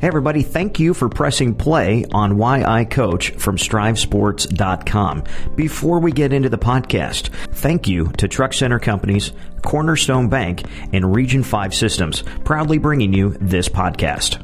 Hey everybody, thank you for pressing play on Why I Coach from StriveSports.com. Before we get into the podcast, thank you to Truck Center Companies, Cornerstone Bank, and Region 5 Systems, proudly bringing you this podcast.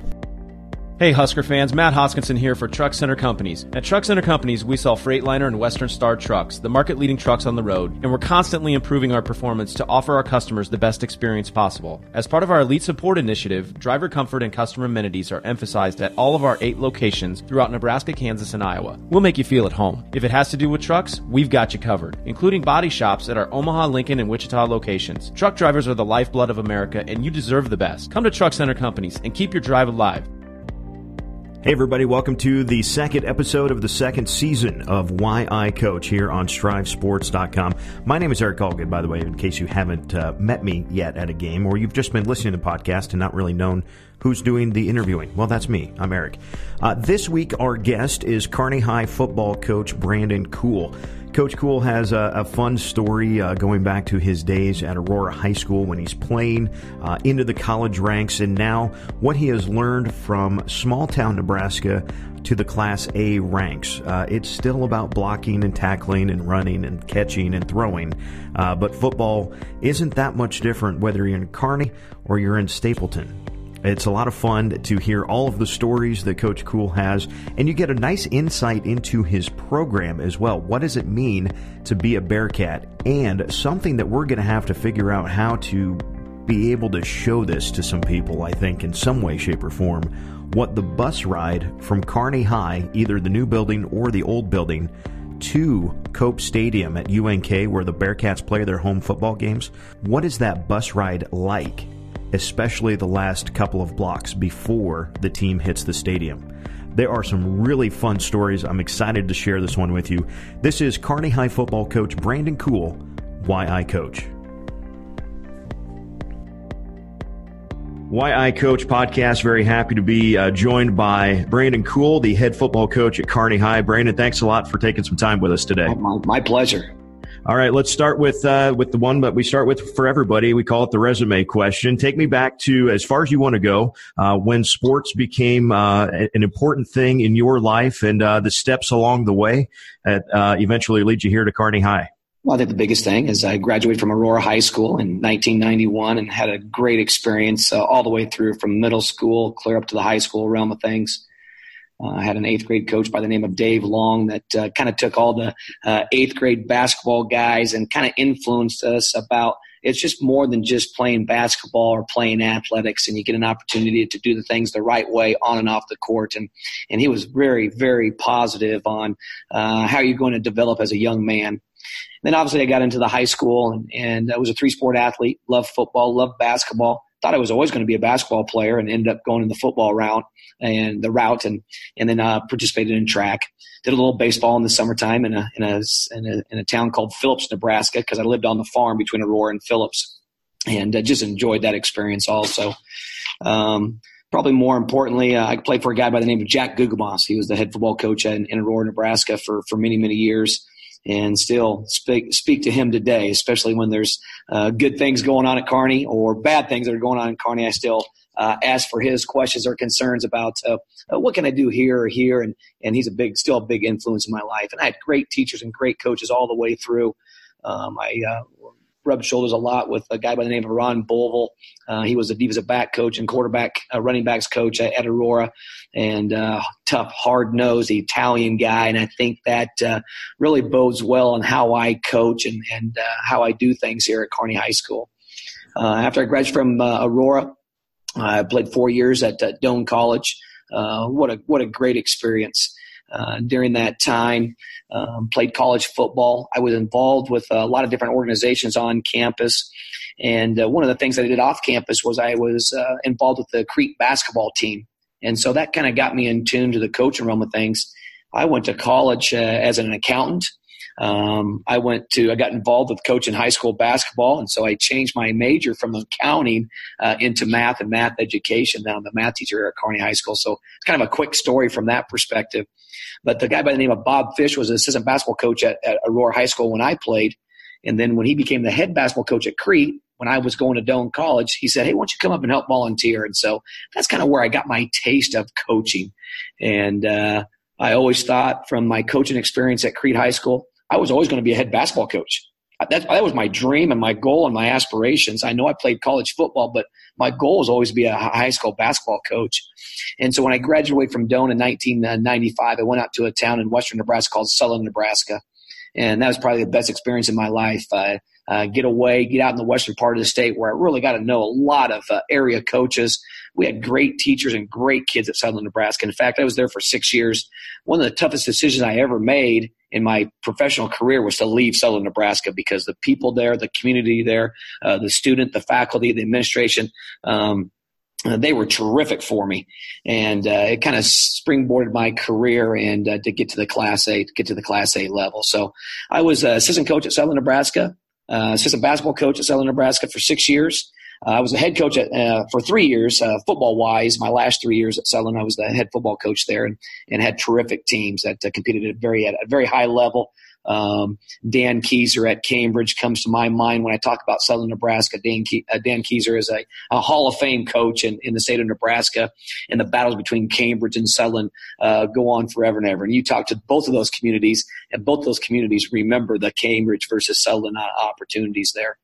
Hey Husker fans, Matt Hoskinson here for Truck Center Companies. At Truck Center Companies, we sell Freightliner and Western Star trucks, the market leading trucks on the road, and we're constantly improving our performance to offer our customers the best experience possible. As part of our Elite Support Initiative, driver comfort and customer amenities are emphasized at all of our eight locations throughout Nebraska, Kansas, and Iowa. We'll make you feel at home. If it has to do with trucks, we've got you covered, including body shops at our Omaha, Lincoln, and Wichita locations. Truck drivers are the lifeblood of America, and you deserve the best. Come to Truck Center Companies and keep your drive alive. Hey, everybody, welcome to the second episode of the second season of Why I Coach here on StriveSports.com. My name is Eric Allgood, by the way, in case you haven't uh, met me yet at a game or you've just been listening to the podcast and not really known who's doing the interviewing. Well, that's me. I'm Eric. Uh, this week, our guest is Kearney High football coach Brandon Cool. Coach Cool has a, a fun story uh, going back to his days at Aurora High School when he's playing uh, into the college ranks, and now what he has learned from small town Nebraska to the Class A ranks. Uh, it's still about blocking and tackling and running and catching and throwing, uh, but football isn't that much different whether you're in Kearney or you're in Stapleton. It's a lot of fun to hear all of the stories that Coach Cool has, and you get a nice insight into his program as well. What does it mean to be a Bearcat? And something that we're going to have to figure out how to be able to show this to some people, I think, in some way, shape, or form. What the bus ride from Kearney High, either the new building or the old building, to Cope Stadium at UNK, where the Bearcats play their home football games, what is that bus ride like? Especially the last couple of blocks before the team hits the stadium. There are some really fun stories. I'm excited to share this one with you. This is Kearney High football coach Brandon Cool, Why I Coach. Why I Coach podcast. Very happy to be uh, joined by Brandon Cool, the head football coach at Kearney High. Brandon, thanks a lot for taking some time with us today. My, my pleasure. All right, let's start with uh, with the one that we start with for everybody. We call it the resume question. Take me back to as far as you want to go uh, when sports became uh, an important thing in your life and uh, the steps along the way that uh, eventually lead you here to Kearney High. Well, I think the biggest thing is I graduated from Aurora High School in 1991 and had a great experience uh, all the way through from middle school clear up to the high school realm of things. Uh, I had an eighth grade coach by the name of Dave Long that uh, kind of took all the uh, eighth grade basketball guys and kind of influenced us about it's just more than just playing basketball or playing athletics, and you get an opportunity to do the things the right way on and off the court. And and he was very very positive on uh, how you're going to develop as a young man. Then obviously I got into the high school and, and I was a three sport athlete, loved football, loved basketball thought I was always going to be a basketball player and ended up going in the football route and the route and, and then uh, participated in track. Did a little baseball in the summertime in a, in a, in a, in a town called Phillips, Nebraska, because I lived on the farm between Aurora and Phillips and uh, just enjoyed that experience also. Um, probably more importantly, uh, I played for a guy by the name of Jack Guggemos. He was the head football coach in, in Aurora, Nebraska for, for many, many years and still speak speak to him today, especially when there's uh, good things going on at Kearney or bad things that are going on in Kearney. I still uh, ask for his questions or concerns about uh, uh, what can I do here or here, and and he's a big, still a big influence in my life. And I had great teachers and great coaches all the way through. Um, I uh, rubbed shoulders a lot with a guy by the name of Ron Bolville. Uh, he was a a back coach and quarterback, uh, running backs coach at, at Aurora, and uh, tough, hard nosed Italian guy. And I think that uh, really bodes well on how I coach and and uh, how I do things here at Kearney High School. Uh, after I graduated from Aurora, I played four years at Doane College. what a what a great experience. Uh, during that time. Um, played college football. I was involved with a lot of different organizations on campus. And uh, one of the things that I did off campus was I was uh, involved with the Crete basketball team. And so that kind of got me in tune to the coaching realm of things. I went to college uh, as an accountant. Um, I went to, I got involved with coaching high school basketball, and so I changed my major from accounting uh, into math and math education. Now I'm a math teacher at Kearney High School, so it's kind of a quick story from that perspective. But the guy by the name of Bob Fish was an assistant basketball coach at, at Aurora High School when I played, and then when he became the head basketball coach at Crete, when I was going to Doane College, he said, Hey, why don't you come up and help volunteer? And so that's kind of where I got my taste of coaching. And uh, I always thought from my coaching experience at Crete High School, I was always going to be a head basketball coach. That, that was my dream and my goal and my aspirations. I know I played college football, but my goal was always to be a high school basketball coach. And so when I graduated from Doane in 1995, I went out to a town in western Nebraska called Sutherland, Nebraska. And that was probably the best experience in my life. Uh, uh, get away, get out in the western part of the state where I really got to know a lot of uh, area coaches. We had great teachers and great kids at Sutherland Nebraska. In fact, I was there for six years. One of the toughest decisions I ever made in my professional career was to leave Sutherland Nebraska because the people there, the community there, uh, the student, the faculty, the administration, um, uh, they were terrific for me, and uh, it kind of springboarded my career and uh, to get to the Class A, get to the Class A level. So I was assistant coach at Sutherland Nebraska uh, assistant basketball coach at Sutherland Nebraska for six years. Uh, I was a head coach at, uh, for three years, uh, football wise. My last three years at Sutherland, I was the head football coach there, and, and had terrific teams that uh, competed at very at a very high level. Um, Dan Keyser at Cambridge comes to my mind when I talk about Sutherland Nebraska. Dan, Ke- uh, Dan Keyser is a, a, Hall of Fame coach in, in the state of Nebraska, and the battles between Cambridge and Sutherland uh, go on forever and ever. And you talk to both of those communities, and both those communities remember the Cambridge versus Sutherland uh, opportunities there.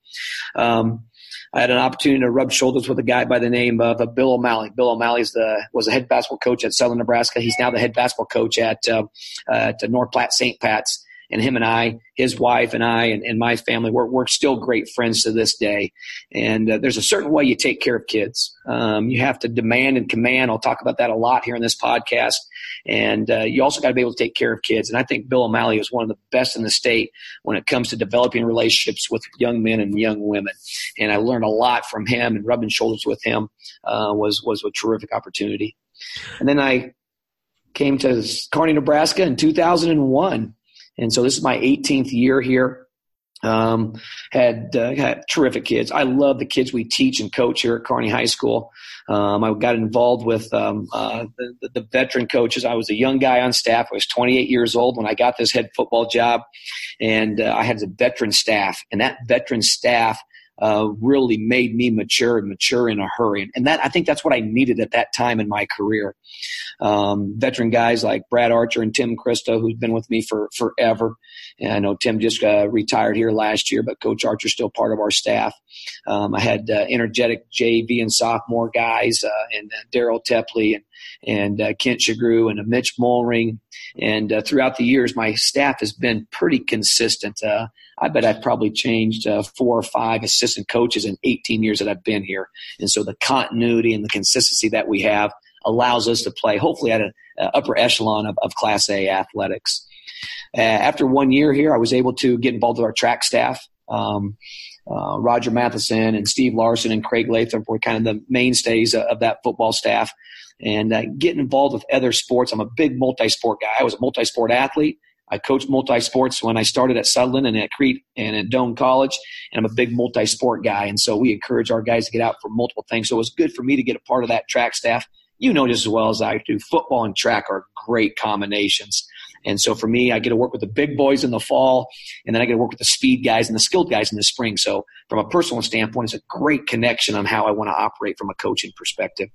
Um, I had an opportunity to rub shoulders with a guy by the name of uh, Bill O'Malley. Bill O'Malley the, was a head basketball coach at Sutherland Nebraska. He's now the head basketball coach at, uh, at North Platte St. Pat's and him and I, his wife and I, and, and my family, we're, we're still great friends to this day. And uh, there's a certain way you take care of kids. Um, you have to demand and command. I'll talk about that a lot here in this podcast. And uh, you also got to be able to take care of kids. And I think Bill O'Malley is one of the best in the state when it comes to developing relationships with young men and young women. And I learned a lot from him, and rubbing shoulders with him uh, was was a terrific opportunity. And then I came to Kearney, Nebraska in 2001 and so this is my 18th year here. Um, had uh, had terrific kids. I love the kids we teach and coach here at Kearney High School. Um, I got involved with um, uh, the, the, veteran coaches. I was a young guy on staff. I was 28 years old when I got this head football job, and uh, I had a veteran staff. And that veteran staff uh, really made me mature and mature in a hurry. And that I think that's what I needed at that time in my career. Um, veteran guys like Brad Archer and Tim Christo, who's been with me for forever. And I know Tim just uh, retired here last year, but Coach Archer's still part of our staff. Um, I had uh, energetic JV and sophomore guys, uh, and uh, Daryl Tepley and and uh, Kent Shagru and Mitch Mulring. And uh, throughout the years, my staff has been pretty consistent. Uh, I bet I've probably changed uh, four or five assistant coaches in 18 years that I've been here. And so the continuity and the consistency that we have allows us to play, hopefully, at an upper echelon of, of Class A athletics. Uh, after one year here, I was able to get involved with our track staff. Um, uh, Roger Matheson and Steve Larson and Craig Latham were kind of the mainstays of that football staff. And uh, getting involved with other sports, I'm a big multi-sport guy. I was a multi-sport athlete. I coached multi-sports when I started at Sutherland and at Crete and at Doane College, and I'm a big multi-sport guy. And so we encourage our guys to get out for multiple things. So it was good for me to get a part of that track staff. You know just as well as I do, football and track are great combinations. And so for me, I get to work with the big boys in the fall, and then I get to work with the speed guys and the skilled guys in the spring. So from a personal standpoint, it's a great connection on how I want to operate from a coaching perspective.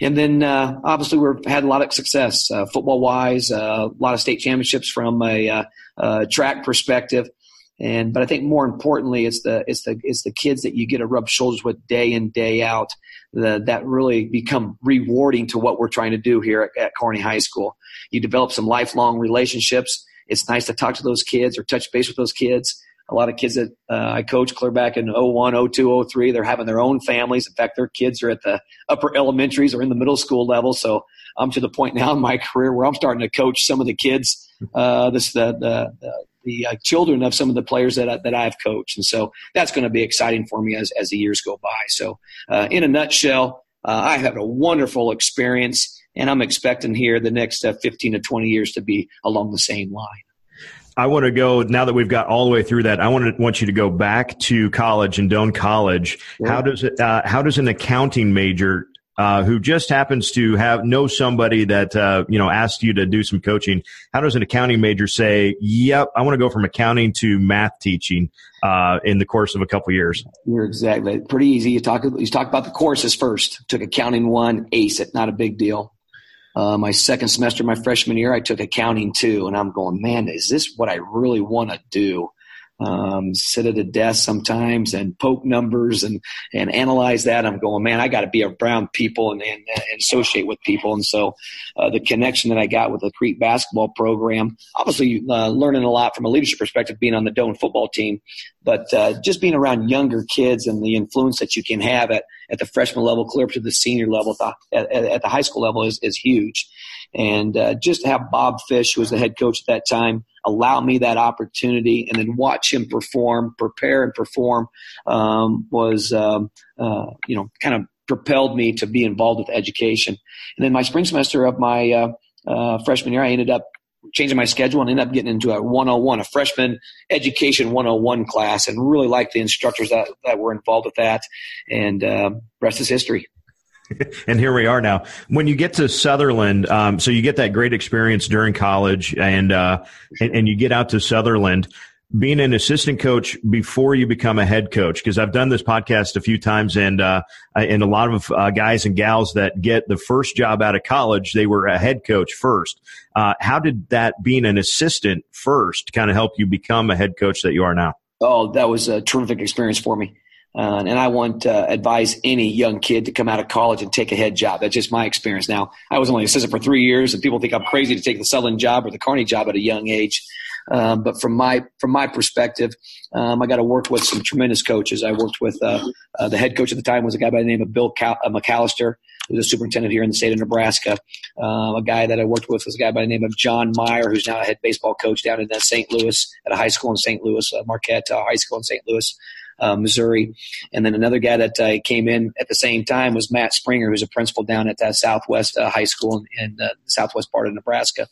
And then uh, obviously we've had a lot of success uh, football wise, uh, a lot of state championships from a uh, uh, track perspective. And but I think more importantly, it's the it's the it's the kids that you get to rub shoulders with day in day out the, that really become rewarding to what we're trying to do here at, at Kearney High School. You develop some lifelong relationships. It's nice to talk to those kids or touch base with those kids a lot of kids that uh, I coach clear back in 01, 02, 03, they're having their own families. In fact, their kids are at the upper elementaries or in the middle school level. So I'm to the point now in my career where I'm starting to coach some of the kids, uh, this, the, the, the, the uh, children of some of the players that, I, that I've coached. And so that's going to be exciting for me as, as the years go by. So uh, in a nutshell, uh, I have a wonderful experience and I'm expecting here the next uh, 15 to 20 years to be along the same line. I want to go now that we've got all the way through that. I want to want you to go back to college and Doane College. How does it? Uh, how does an accounting major uh, who just happens to have know somebody that uh, you know asked you to do some coaching, how does an accounting major say, "Yep, I want to go from accounting to math teaching"? Uh, in the course of a couple years, you're exactly pretty easy. You talk you talk about the courses first. Took accounting one, ace it, not a big deal. Uh, my second semester, my freshman year, I took accounting two, and I'm going, man, is this what I really want to do? Um, sit at a desk sometimes and poke numbers and, and analyze that. I'm going, man, I got to be around people and, and, and, associate with people. And so uh, the connection that I got with the Crete basketball program, obviously uh, learning a lot from a leadership perspective, being on the Doane football team, but uh, just being around younger kids and the influence that you can have at, at the freshman level, clear up to the senior level, at the, at, at the high school level is, is huge. And uh, just to have Bob Fish, who was the head coach at that time, allow me that opportunity and then watch him perform, prepare and perform um, was, um, uh, you know, kind of propelled me to be involved with education. And then my spring semester of my uh, uh, freshman year, I ended up changing my schedule and ended up getting into a 101, a freshman education 101 class, and really liked the instructors that, that were involved with that. And uh, rest is history. and here we are now. When you get to Sutherland, um, so you get that great experience during college, and, uh, and, and you get out to Sutherland. Being an assistant coach before you become a head coach, because I've done this podcast a few times, and uh, and a lot of uh, guys and gals that get the first job out of college, they were a head coach first. Uh, how did that being an assistant first kind of help you become a head coach that you are now? Oh, that was a terrific experience for me. Uh, and I want to uh, advise any young kid to come out of college and take a head job. That's just my experience. Now, I was only assistant for three years, and people think I'm crazy to take the Sutherland job or the Kearney job at a young age. Um, but from my from my perspective, um, I got to work with some tremendous coaches. I worked with uh, uh, the head coach at the time was a guy by the name of Bill Cal- uh, McAllister, who's a superintendent here in the state of Nebraska. Uh, a guy that I worked with was a guy by the name of John Meyer, who's now a head baseball coach down in St. Louis at a high school in St. Louis, Marquette High School in St. Louis uh, Missouri. And then another guy that uh, came in at the same time was Matt Springer, who's a principal down at Southwest uh, High School in, in uh, the southwest part of Nebraska.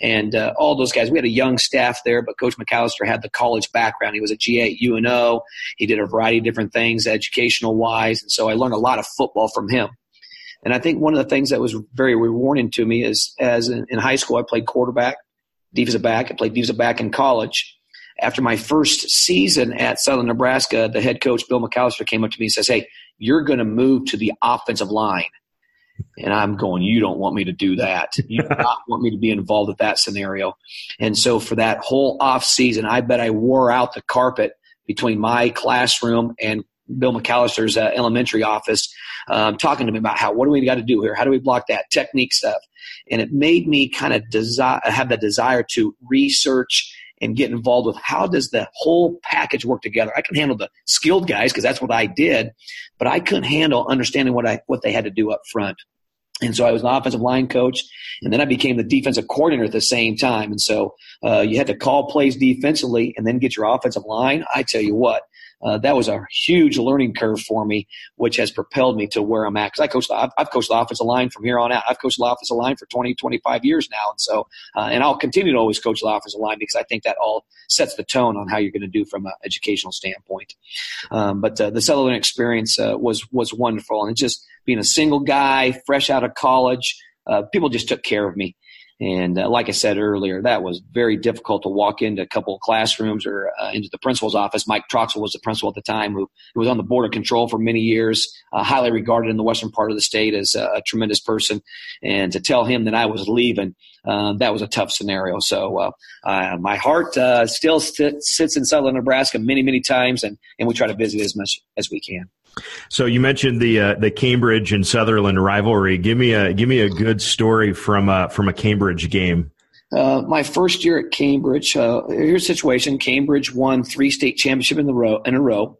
And uh, all those guys, we had a young staff there, but Coach McAllister had the college background. He was a GA at UNO. He did a variety of different things educational wise. And so I learned a lot of football from him. And I think one of the things that was very rewarding to me is as in, in high school, I played quarterback, defensive back. I played defensive back in college after my first season at Sutherland Nebraska, the head coach, Bill McAllister, came up to me and says, Hey, you're going to move to the offensive line. And I'm going, you don't want me to do that. You do not want me to be involved with that scenario. And so for that whole off season, I bet I wore out the carpet between my classroom and Bill McAllister's uh, elementary office, um, talking to me about how what do we got to do here? How do we block that technique stuff? And it made me kind of desire have that desire to research and get involved with how does the whole package work together. I can handle the skilled guys because that's what I did, but I couldn't handle understanding what I what they had to do up front. And so I was an offensive line coach, and then I became the defensive coordinator at the same time. And so uh, you had to call plays defensively and then get your offensive line. I tell you what, uh, that was a huge learning curve for me, which has propelled me to where I'm at. Because I coached, I've, I've, coached the offensive line from here on out. I've coached the offensive line for 20, 25 years now, and so uh, and I'll continue to always coach the offensive line because I think that all sets the tone on how you're going to do from an educational standpoint. Um, but uh, the Sutherland experience uh, was was wonderful, and just being a single guy, fresh out of college, uh, people just took care of me. And uh, like I said earlier, that was very difficult to walk into a couple of classrooms or uh, into the principal's office. Mike Troxel was the principal at the time, who, who was on the board of control for many years, uh, highly regarded in the western part of the state as a, tremendous person. And to tell him that I was leaving, uh, that was a tough scenario. So uh, uh, my heart still sit, sits in Sutherland Nebraska many, many times, and, and we try to visit as much as we can. So you mentioned the uh, the Cambridge and Sutherland rivalry. Give me a give me a good story from a, from a Cambridge game. Uh, my first year at Cambridge, uh, here's a situation: Cambridge won three state championship in the row in a row.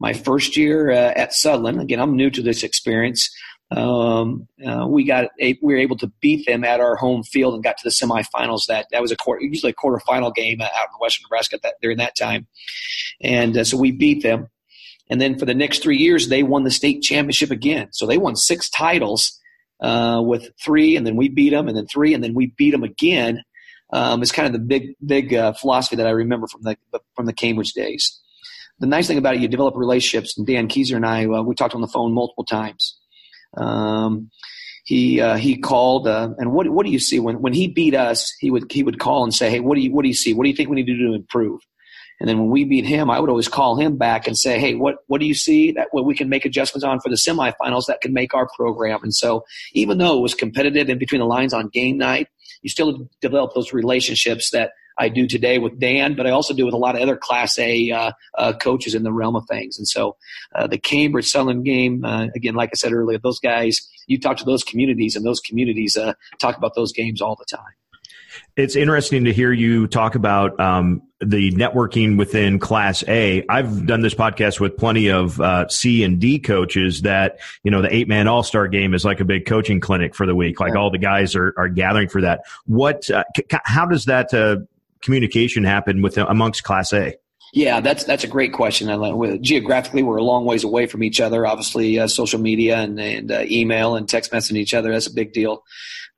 My first year uh, at Sutherland, again, I'm new to this experience. Um, uh, we got a, we were able to beat them at our home field and got to the semifinals. That that was a quarter, usually a quarterfinal game out in Western Nebraska that, during that time, and uh, so we beat them. And then for the next three years, they won the state championship again. So they won six titles uh, with three, and then we beat them, and then three, and then we beat them again. Um, is kind of the big big uh, philosophy that I remember from the from the Cambridge days. The nice thing about it, you develop relationships. And Dan Keyser and I, uh, we talked on the phone multiple times. Um, he uh, he called uh, and what what do you see when when he beat us? He would he would call and say, hey, what do you what do you see? What do you think we need to do to improve? And then when we beat him, I would always call him back and say, "Hey, what what do you see that what we can make adjustments on for the semifinals that can make our program?" And so, even though it was competitive in between the lines on game night, you still develop those relationships that I do today with Dan, but I also do with a lot of other Class A uh, uh, coaches in the realm of things. And so, uh, the Cambridge Sutherland game, uh, again, like I said earlier, those guys, you talk to those communities, and those communities uh, talk about those games all the time. It's interesting to hear you talk about um, the networking within Class A. I've done this podcast with plenty of uh, C and D coaches that, you know, the eight man all star game is like a big coaching clinic for the week. Like all the guys are, are gathering for that. What, uh, c- how does that uh, communication happen with amongst Class A? Yeah, that's that's a great question. Geographically, we're a long ways away from each other. Obviously, uh, social media and, and uh, email and text messaging each other that's a big deal.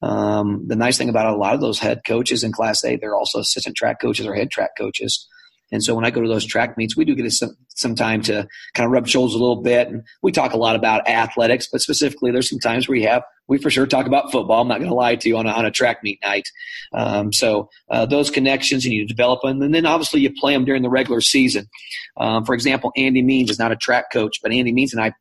Um, the nice thing about a lot of those head coaches in Class A, they're also assistant track coaches or head track coaches. And so when I go to those track meets, we do get some, some time to kind of rub shoulders a little bit. And we talk a lot about athletics, but specifically, there's some times where we have, we for sure talk about football. I'm not going to lie to you on a, on a track meet night. Um, so uh, those connections, and you develop them. And then obviously you play them during the regular season. Um, for example, Andy Means is not a track coach, but Andy Means and I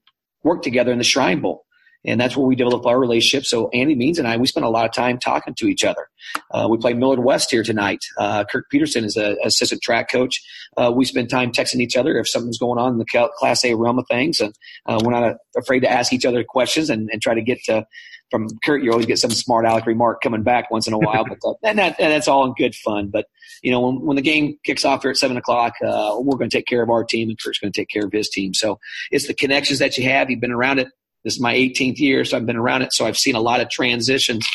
work together in the Shrine Bowl and that's where we develop our relationship. So Andy Means and I, we spend a lot of time talking to each other. Uh, we play Millard West here tonight. Uh, Kirk Peterson is an assistant track coach. Uh, we spend time texting each other if something's going on in the Class A realm of things, and uh, we're not afraid to ask each other questions and, and, try to get to. From Kurt, you always get some smart aleck remark coming back once in a while, but uh, and, that, and that's all in good fun. But you know, when, when the game kicks off here at seven o'clock, uh, we're going to take care of our team, and Kurt's going to take care of his team. So it's the connections that you have. You've been around it this is my 18th year, so I've been around it. So I've seen a lot of transitions.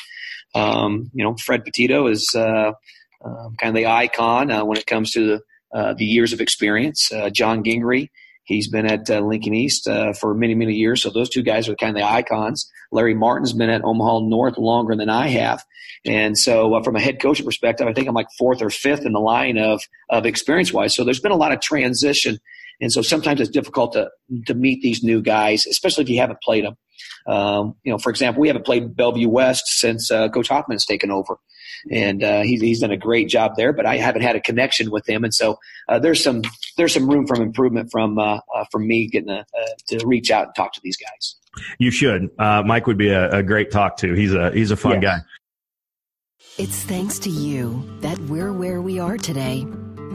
Um, you know, Fred Petito is uh, uh, kind of the icon uh, when it comes to the, uh, the years of experience. Uh, John Gingery, he's been at uh, Lincoln East for many, many years. So those two guys are kind of the icons. Larry Martin's been at Omaha North longer than I have. And so, from a head coaching perspective, I think I'm like fourth or fifth in the line of, of experience wise. So, there's been a lot of transition and so sometimes it's difficult to, to meet these new guys, especially if you haven't played them. Um, you know, for example, we haven't played Bellevue West since uh, Coach Huffman's taken over, and uh, he's he's done a great job there. But I haven't had a connection with him, and so uh, there's some there's some room for improvement from uh, uh, from me getting a, uh, to reach out and talk to these guys. You should. Mike would be a, a, great talk to. He's a he's a fun guy. It's thanks to you that we're where we are today.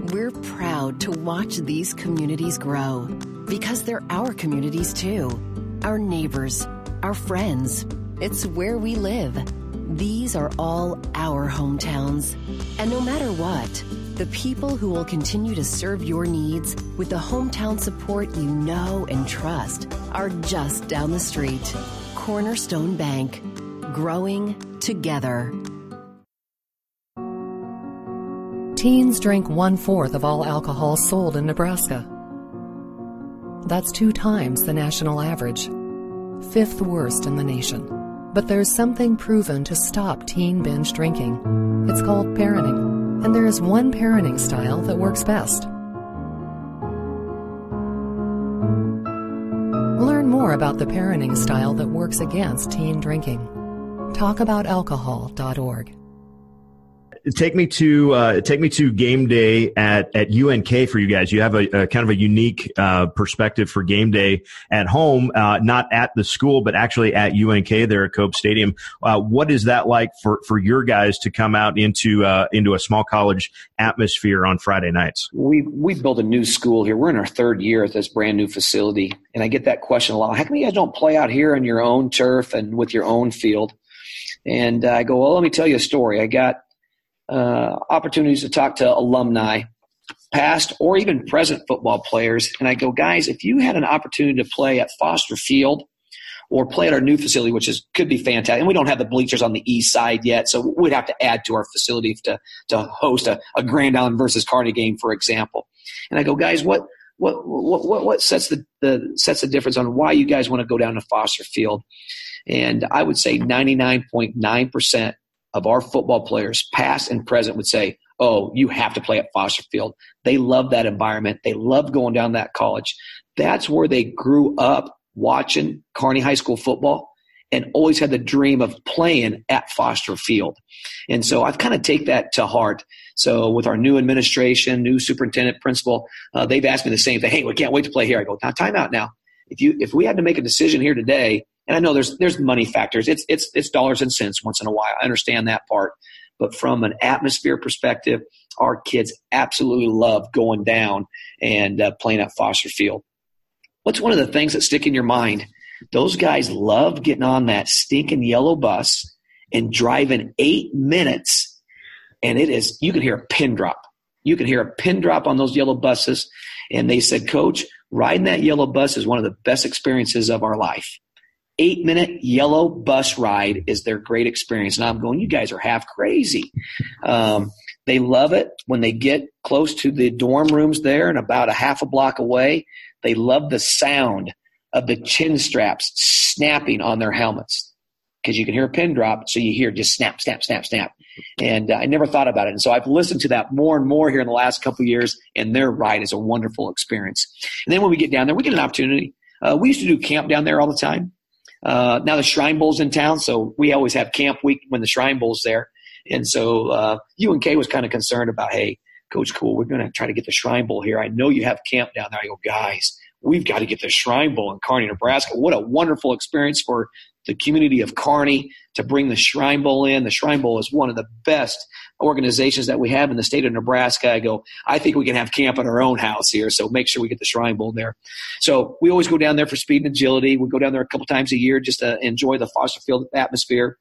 We're proud to watch these communities grow because they're our communities too. Our neighbors, our friends. It's where we live. These are all our hometowns. And no matter what, the people who will continue to serve your needs with the hometown support you know and trust are just down the street. Cornerstone Bank. Growing together. Teens drink one fourth of all alcohol sold in Nebraska. That's two times the national average, fifth worst in the nation. But there's something proven to stop teen binge drinking. It's called parenting, and there is one parenting style that works best. Learn more about the parenting style that works against teen drinking. Talkaboutalcohol.org take me to uh, take me to game day at at UNK for you guys. You have a, a kind of a unique uh, perspective for game day at home, uh, not at the school, but actually at UNK there at Cope Stadium. Uh, what is that like for for your guys to come out into uh, into a small college atmosphere on Friday nights? We we built a new school here. We're in our third year at this brand new facility, and I get that question a lot. How come you guys don't play out here on your own turf and with your own field? And I go, well, let me tell you a story. I got uh, opportunities to talk to alumni, past or even present football players. And I go, guys, if you had an opportunity to play at Foster Field or play at our new facility, which is could be fantastic, and we don't have the bleachers on the east side yet, so we'd have to add to our facility to to host a, a Grand Island versus Kearney game, for example. And I go, guys, what what what what sets the, the sets the difference on why you guys want to go down to Foster Field? And I would say 99.9% of our football players, past and present, would say, Oh, you have to play at Foster Field. They love that environment. They love going down that college. That's where they grew up watching Kearney High School football. and always had the dream of playing at Foster Field. And so I've kind of take that to heart. So with our new administration, new superintendent, principal, uh, they've asked me the same thing. Hey, we can't wait to play here. I go, now time out now. If you if we had to make a decision here today, and I know there's there's money factors. It's it's it's dollars and cents once in a while. I understand that part. But from an atmosphere perspective, our kids absolutely love going down and uh, playing at Foster Field. What's one of the things that stick in your mind? Those guys love getting on that stinking yellow bus and driving eight minutes, and it is you can hear a pin drop. You can hear a pin drop on those yellow buses. And they said, Coach, riding that yellow bus is one of the best experiences of our life. Eight minute yellow bus ride is their great experience. And I'm going, you guys are half crazy. Um, they love it when they get close to the dorm rooms there and about a half a block away. They love the sound of the chin straps snapping on their helmets because you can hear a pin drop. So you hear just snap, snap, snap, snap. And uh, I never thought about it. And so I've listened to that more and more here in the last couple years, and their ride is a wonderful experience. And then when we get down there, we get an opportunity. Uh, we used to do camp down there all the time. Uh, now the Shrine Bowl's in town, so we always have camp week when the Shrine Bowl's there. And so uh, UNK was kind of concerned about, hey, Coach Cool, we're going to try to get the Shrine Bowl here. I know you have camp down there. I go, guys, we've got to get the Shrine Bowl in Kearney, Nebraska. What a wonderful experience for the community of Kearney to bring the Shrine Bowl in. The Shrine Bowl is one of the best organizations that we have in the state of Nebraska. I go, I think we can have camp at our own house here, so make sure we get the Shrine Bowl there. So we always go down there for speed and agility. We go down there a couple times a year just to enjoy the Foster Field atmosphere.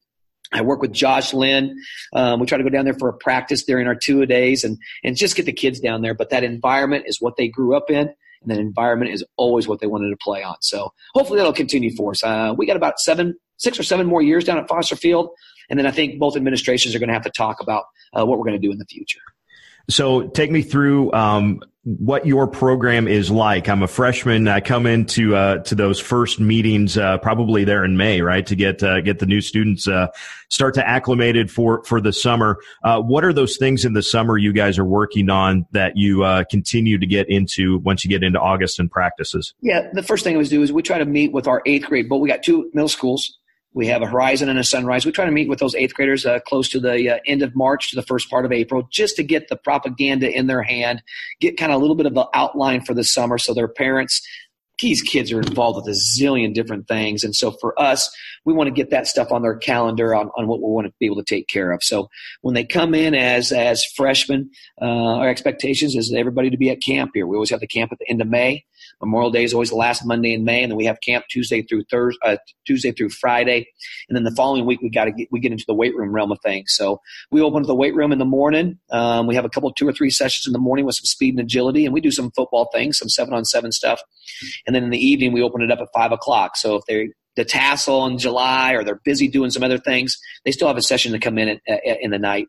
I work with Josh Lynn. Um, we try to go down there for a practice during our two a days and and just get the kids down there. But that environment is what they grew up in, and that environment is always what they wanted to play on. So hopefully that'll continue for us. Uh, we got about seven, six or seven more years down at Foster Field, and then I think both administrations are going to have to talk about uh, what we're going to do in the future. So take me through um, what your program is like. I'm a freshman. I come into uh, to those first meetings uh, probably there in May, right, to get uh, get the new students uh, start to acclimated for for the summer. Uh, what are those things in the summer you guys are working on that you uh, continue to get into once you get into August and practices? Yeah, the first thing we do is we try to meet with our eighth grade. But we got two middle schools we have a horizon and a sunrise. We try to meet with those eighth graders uh, close to the uh, end of March to the first part of April just to get the propaganda in their hand, get kind of a little bit of an outline for the summer so their parents these kids are involved with a zillion different things. And so for us, we want to get that stuff on their calendar on, on what we want to be able to take care of. So when they come in as, as freshmen, uh, our expectations is everybody to be at camp here. We always have the camp at the end of May. Memorial Day is always the last Monday in May, and then we have camp Tuesday through Thursday, uh, Tuesday through Friday, and then the following week we got to get we get into the weight room realm of things. So we open the weight room in the morning. Um, we have a couple, two or three sessions in the morning with some speed and agility, and we do some football things, some seven on seven stuff, and then in the evening we open it up at five o'clock. So if they the tassel in July or they're busy doing some other things, they still have a session to come in at, at, in the night.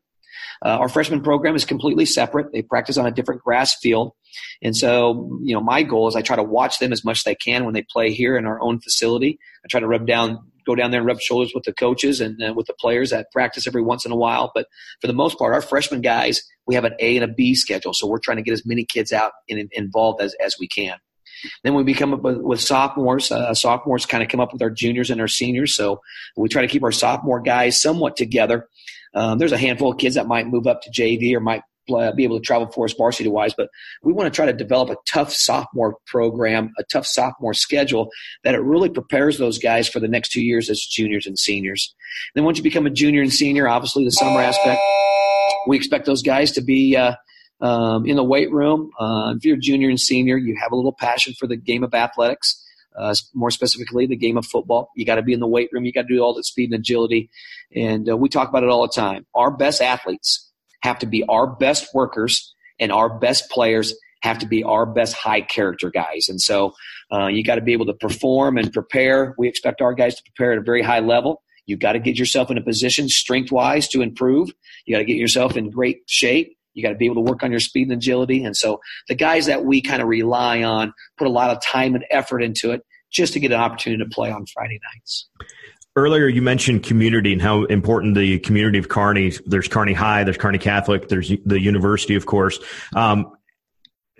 Uh, our freshman program is completely separate. They practice on a different grass field. And so, you know, my goal is I try to watch them as much as I can when they play here in our own facility. I try to rub down, go down there and rub shoulders with the coaches and uh, with the players at practice every once in a while. But for the most part, our freshman guys, we have an A and a B schedule. So we're trying to get as many kids out and involved as, as we can. Then we become with sophomores. Uh, sophomores kind of come up with our juniors and our seniors. So we try to keep our sophomore guys somewhat together. Um, there's a handful of kids that might move up to JV or might uh, be able to travel for us varsity wise, but we want to try to develop a tough sophomore program, a tough sophomore schedule that it really prepares those guys for the next two years as juniors and seniors. And then once you become a junior and senior, obviously the summer aspect, we expect those guys to be uh, um, in the weight room. Uh, if you're a junior and senior, you have a little passion for the game of athletics uh, more specifically the game of football. You got to be in the weight room. You got to do all the speed and agility. And uh, we talk about it all the time. Our best athletes have to be our best workers, and our best players have to be our best high character guys. And so uh, you got to be able to perform and prepare. We expect our guys to prepare at a very high level. You've got to get yourself in a position strength wise to improve. You got to get yourself in great shape. You got to be able to work on your speed and agility. And so the guys that we kind of rely on put a lot of time and effort into it just to get an opportunity to play on Friday nights. Earlier, you mentioned community and how important the community of Kearney. There's Kearney High, there's Kearney Catholic, there's the university, of course. Um,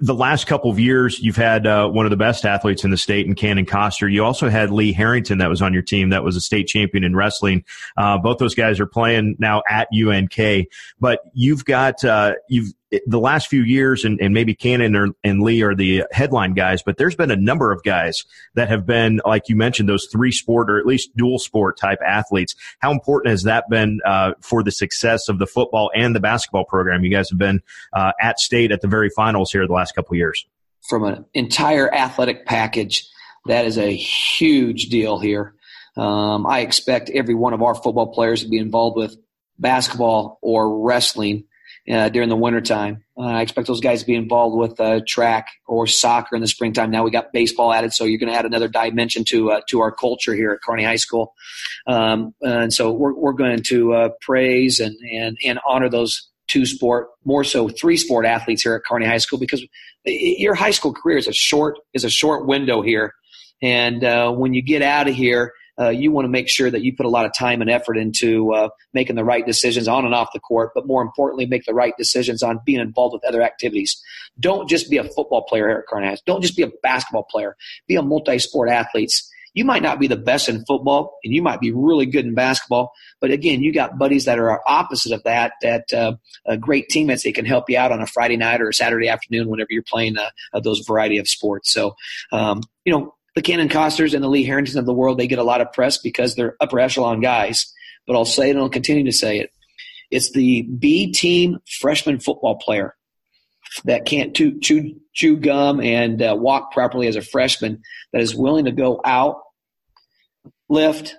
the last couple of years, you've had uh, one of the best athletes in the state in Cannon Coster. You also had Lee Harrington that was on your team that was a state champion in wrestling. Uh, both those guys are playing now at UNK, but you've got, uh, you've, the last few years, and, and maybe Cannon or, and Lee are the headline guys, but there's been a number of guys that have been, like you mentioned, those three sport or at least dual sport type athletes. How important has that been uh, for the success of the football and the basketball program? You guys have been uh, at state at the very finals here the last couple years. From an entire athletic package, that is a huge deal here. Um, I expect every one of our football players to be involved with basketball or wrestling uh, during the wintertime. Uh, I expect those guys to be involved with uh, track or soccer in the springtime. Now we got baseball added, so you're going to add another dimension to uh, to our culture here at Kearney High School. Um, and so we're we're going to uh, praise and and and honor those two sport, more so three sport athletes here at Kearney High School because your high school career is a short is a short window here, and uh, when you get out of here uh, you want to make sure that you put a lot of time and effort into uh, making the right decisions on and off the court, but more importantly, make the right decisions on being involved with other activities. Don't just be a football player, Eric Carnahan. Don't just be a basketball player. Be a multi-sport athlete. You might not be the best in football, and you might be really good in basketball. But again, you got buddies that are opposite of that. That uh, great teammates that can help you out on a Friday night or a Saturday afternoon whenever you're playing uh, those variety of sports. So, um, you know, the Cannon Costers and the Lee Harringtons of the world, they get a lot of press because they're upper echelon guys. But I'll say it and I'll continue to say it. It's the B team freshman football player that can't chew, chew, chew gum and uh, walk properly as a freshman that is willing to go out, lift,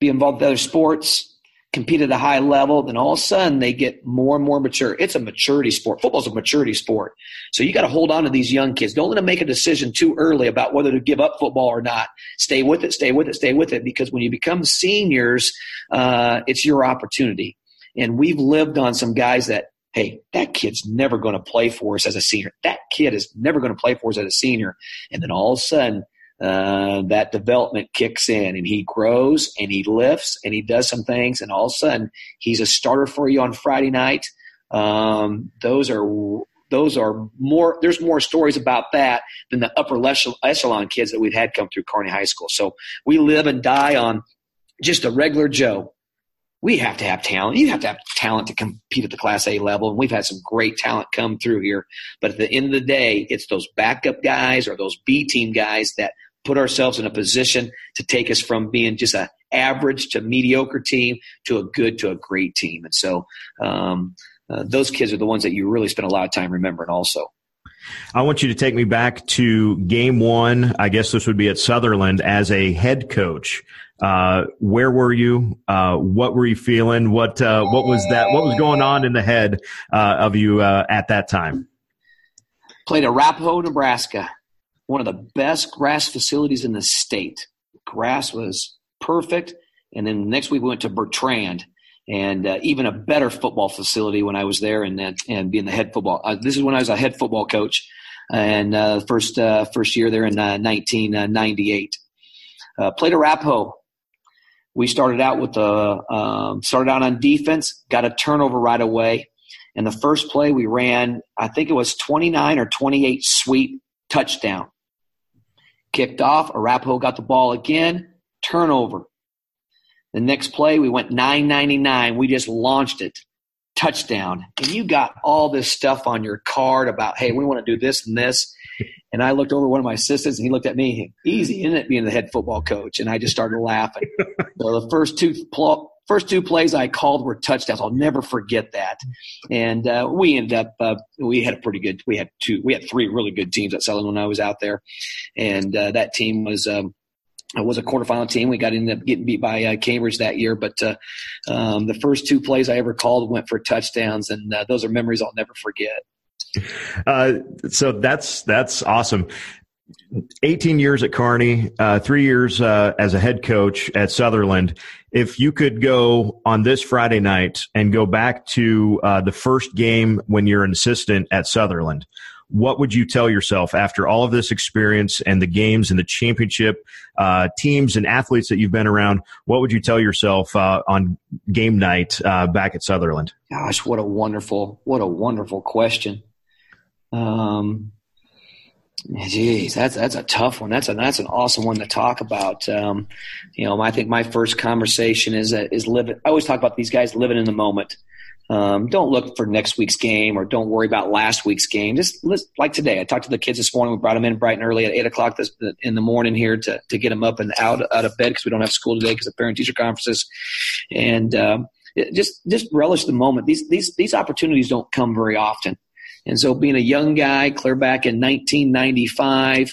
be involved with other sports, compete at a high level, then all of a sudden they get more and more mature. It's a maturity sport. Football's a maturity sport. So you got to hold on to these young kids. Don't let them make a decision too early about whether to give up football or not. Stay with it, stay with it, stay with it, because when you become seniors, uh, it's your opportunity. And we've lived on some guys that, hey, that kid's never going to play for us as a senior. That kid is never going to play for us as a senior. And then all of a sudden, uh, that development kicks in and he grows and he lifts and he does some things and all of a sudden he's a starter for you on Friday night. Um, those are those are more there's more stories about that than the upper echelon kids that we've had come through Kearney High School. So we live and die on just a regular Joe. We have to have talent. You have to have talent to compete at the Class A level, and we've had some great talent come through here. But at the end of the day, it's those backup guys or those B team guys that put ourselves in a position to take us from being just a average to mediocre team to a good to a great team. And so um, uh, those kids are the ones that you really spend a lot of time remembering also. I want you to take me back to game one. I guess this would be at Sutherland as a head coach. Uh, where were you? Uh, what were you feeling? What uh, what was that? What was going on in the head uh, of you uh, at that time? Played Arapahoe, Nebraska one of the best grass facilities in the state. Grass was perfect. And then next week we went to Bertrand and uh, even a better football facility when I was there and and being the head football. Uh, this is when I was a head football coach and uh, first uh, first year there in 1998. Uh, uh, played Arapahoe. We started out with the um, started out on defense, got a turnover right away. And the first play we ran, I think it was 29 or 28 sweep touchdown kicked off. Arapahoe got the ball again. Turnover. The next play, we went 999. We just launched it. Touchdown. And you got all this stuff on your card about, hey, we want to do this and this. And I looked over one of my assistants and he looked at me, easy, isn't it, being the head football coach? And I just started laughing. so the first two pl- first two plays I called were touchdowns. I'll never forget that. And uh, we ended up uh, we had a pretty good we had two we had three really good teams at Sutherland when I was out there, and uh, that team was. Um, was a quarterfinal team. We got ended up getting beat by uh, Cambridge that year, but uh, um, the first two plays I ever called went for touchdowns, and uh, those are memories I'll never forget. So that's that's awesome. 18 years at Kearney, uh, three years uh, as a head coach at Sutherland. If you could go on this Friday night and go back to uh, the first game when you're an assistant at Sutherland, what would you tell yourself after all of this experience and the games and the championship uh, teams and athletes that you've been around? What would you tell yourself uh, on game night uh, back at Sutherland? Gosh, what a wonderful, what a wonderful question. Um, Geez, that's that's a tough one. That's a that's an awesome one to talk about. Um, you know, I think my first conversation is is living. I always talk about these guys living in the moment. Um, don't look for next week's game or don't worry about last week's game. Just like today, I talked to the kids this morning. We brought them in bright and early at eight o'clock this, in the morning here to to get them up and out out of bed because we don't have school today because of parent teacher conferences, and um, just just relish the moment. These these these opportunities don't come very often. And so, being a young guy, clear back in 1995,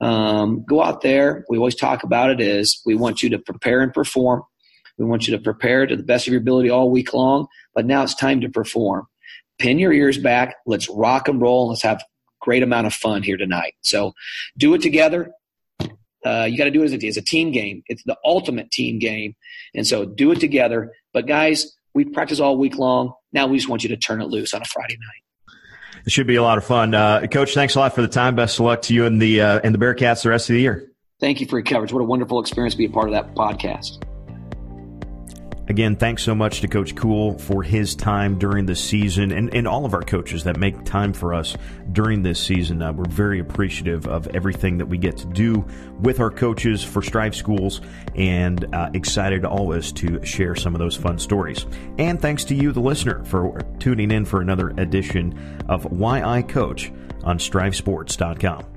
um, go out there. We always talk about it is we want you to prepare and perform. We want you to prepare to the best of your ability all week long, but now it's time to perform. Pin your ears back. Let's rock and roll. Let's have great amount of fun here tonight. So, do it together. Uh, you got to do it as a, as a team game. It's the ultimate team game. And so, do it together. But, guys, we practice all week long. Now we just want you to turn it loose on a Friday night. It should be a lot of fun. Uh, Coach, thanks a lot for the time. Best of luck to you and the uh, and the Bearcats the rest of the year. Thank you for your coverage. What a wonderful experience to be a part of that podcast. Again, thanks so much to Coach Cool for his time during the season and, and all of our coaches that make time for us during this season. Uh, we're very appreciative of everything that we get to do with our coaches for Strive Schools and uh, excited always to share some of those fun stories. And thanks to you, the listener, for tuning in for another edition of Why I Coach on StriveSports.com.